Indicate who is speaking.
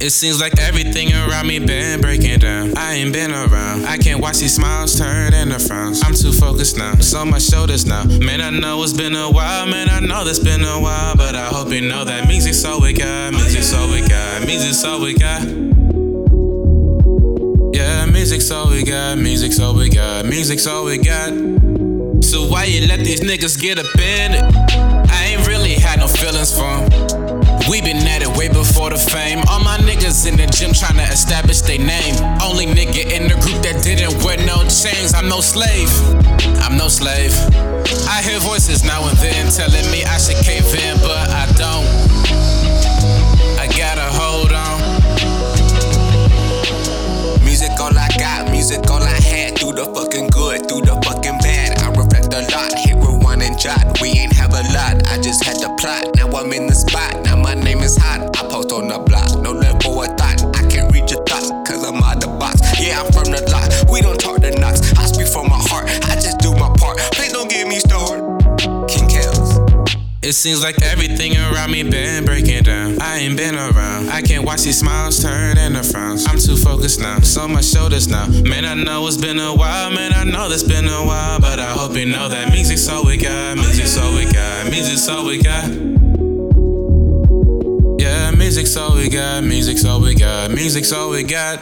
Speaker 1: It seems like everything around me been breaking down. I ain't been around. I can't watch these smiles turn into frowns. I'm too focused now. It's on my shoulders now. Man, I know it's been a while. Man, I know it's been a while. But I hope you know that music's all we got. Music's all we got. Music's all we got. Yeah, music's all we got. Music's all we got. Music's all we got. So why you let these niggas get up in it? I ain't really had no feelings for 'em. We been at it way before the fame. All my niggas in the gym trying to establish their name. Only nigga in the group that didn't wear no chains. I'm no slave. I'm no slave. I hear voices now and then telling me I should cave in, but I don't. I gotta hold on.
Speaker 2: Music all I got, music all I had. Through the fucking good, through the fucking bad. I reflect a lot, hit rewind and jot. We ain't have a lot, I just had to plot. Now I'm in the spot,
Speaker 1: It seems like everything around me been breaking down. I ain't been around. I can't watch these smiles turn into frowns. I'm too focused now. so my shoulders now. Man, I know it's been a while. Man, I know it's been a while. But I hope you know that music's all we got. Music's all we got. Music's all we got. Yeah, music's all we got. Music's all we got. Music's all we got.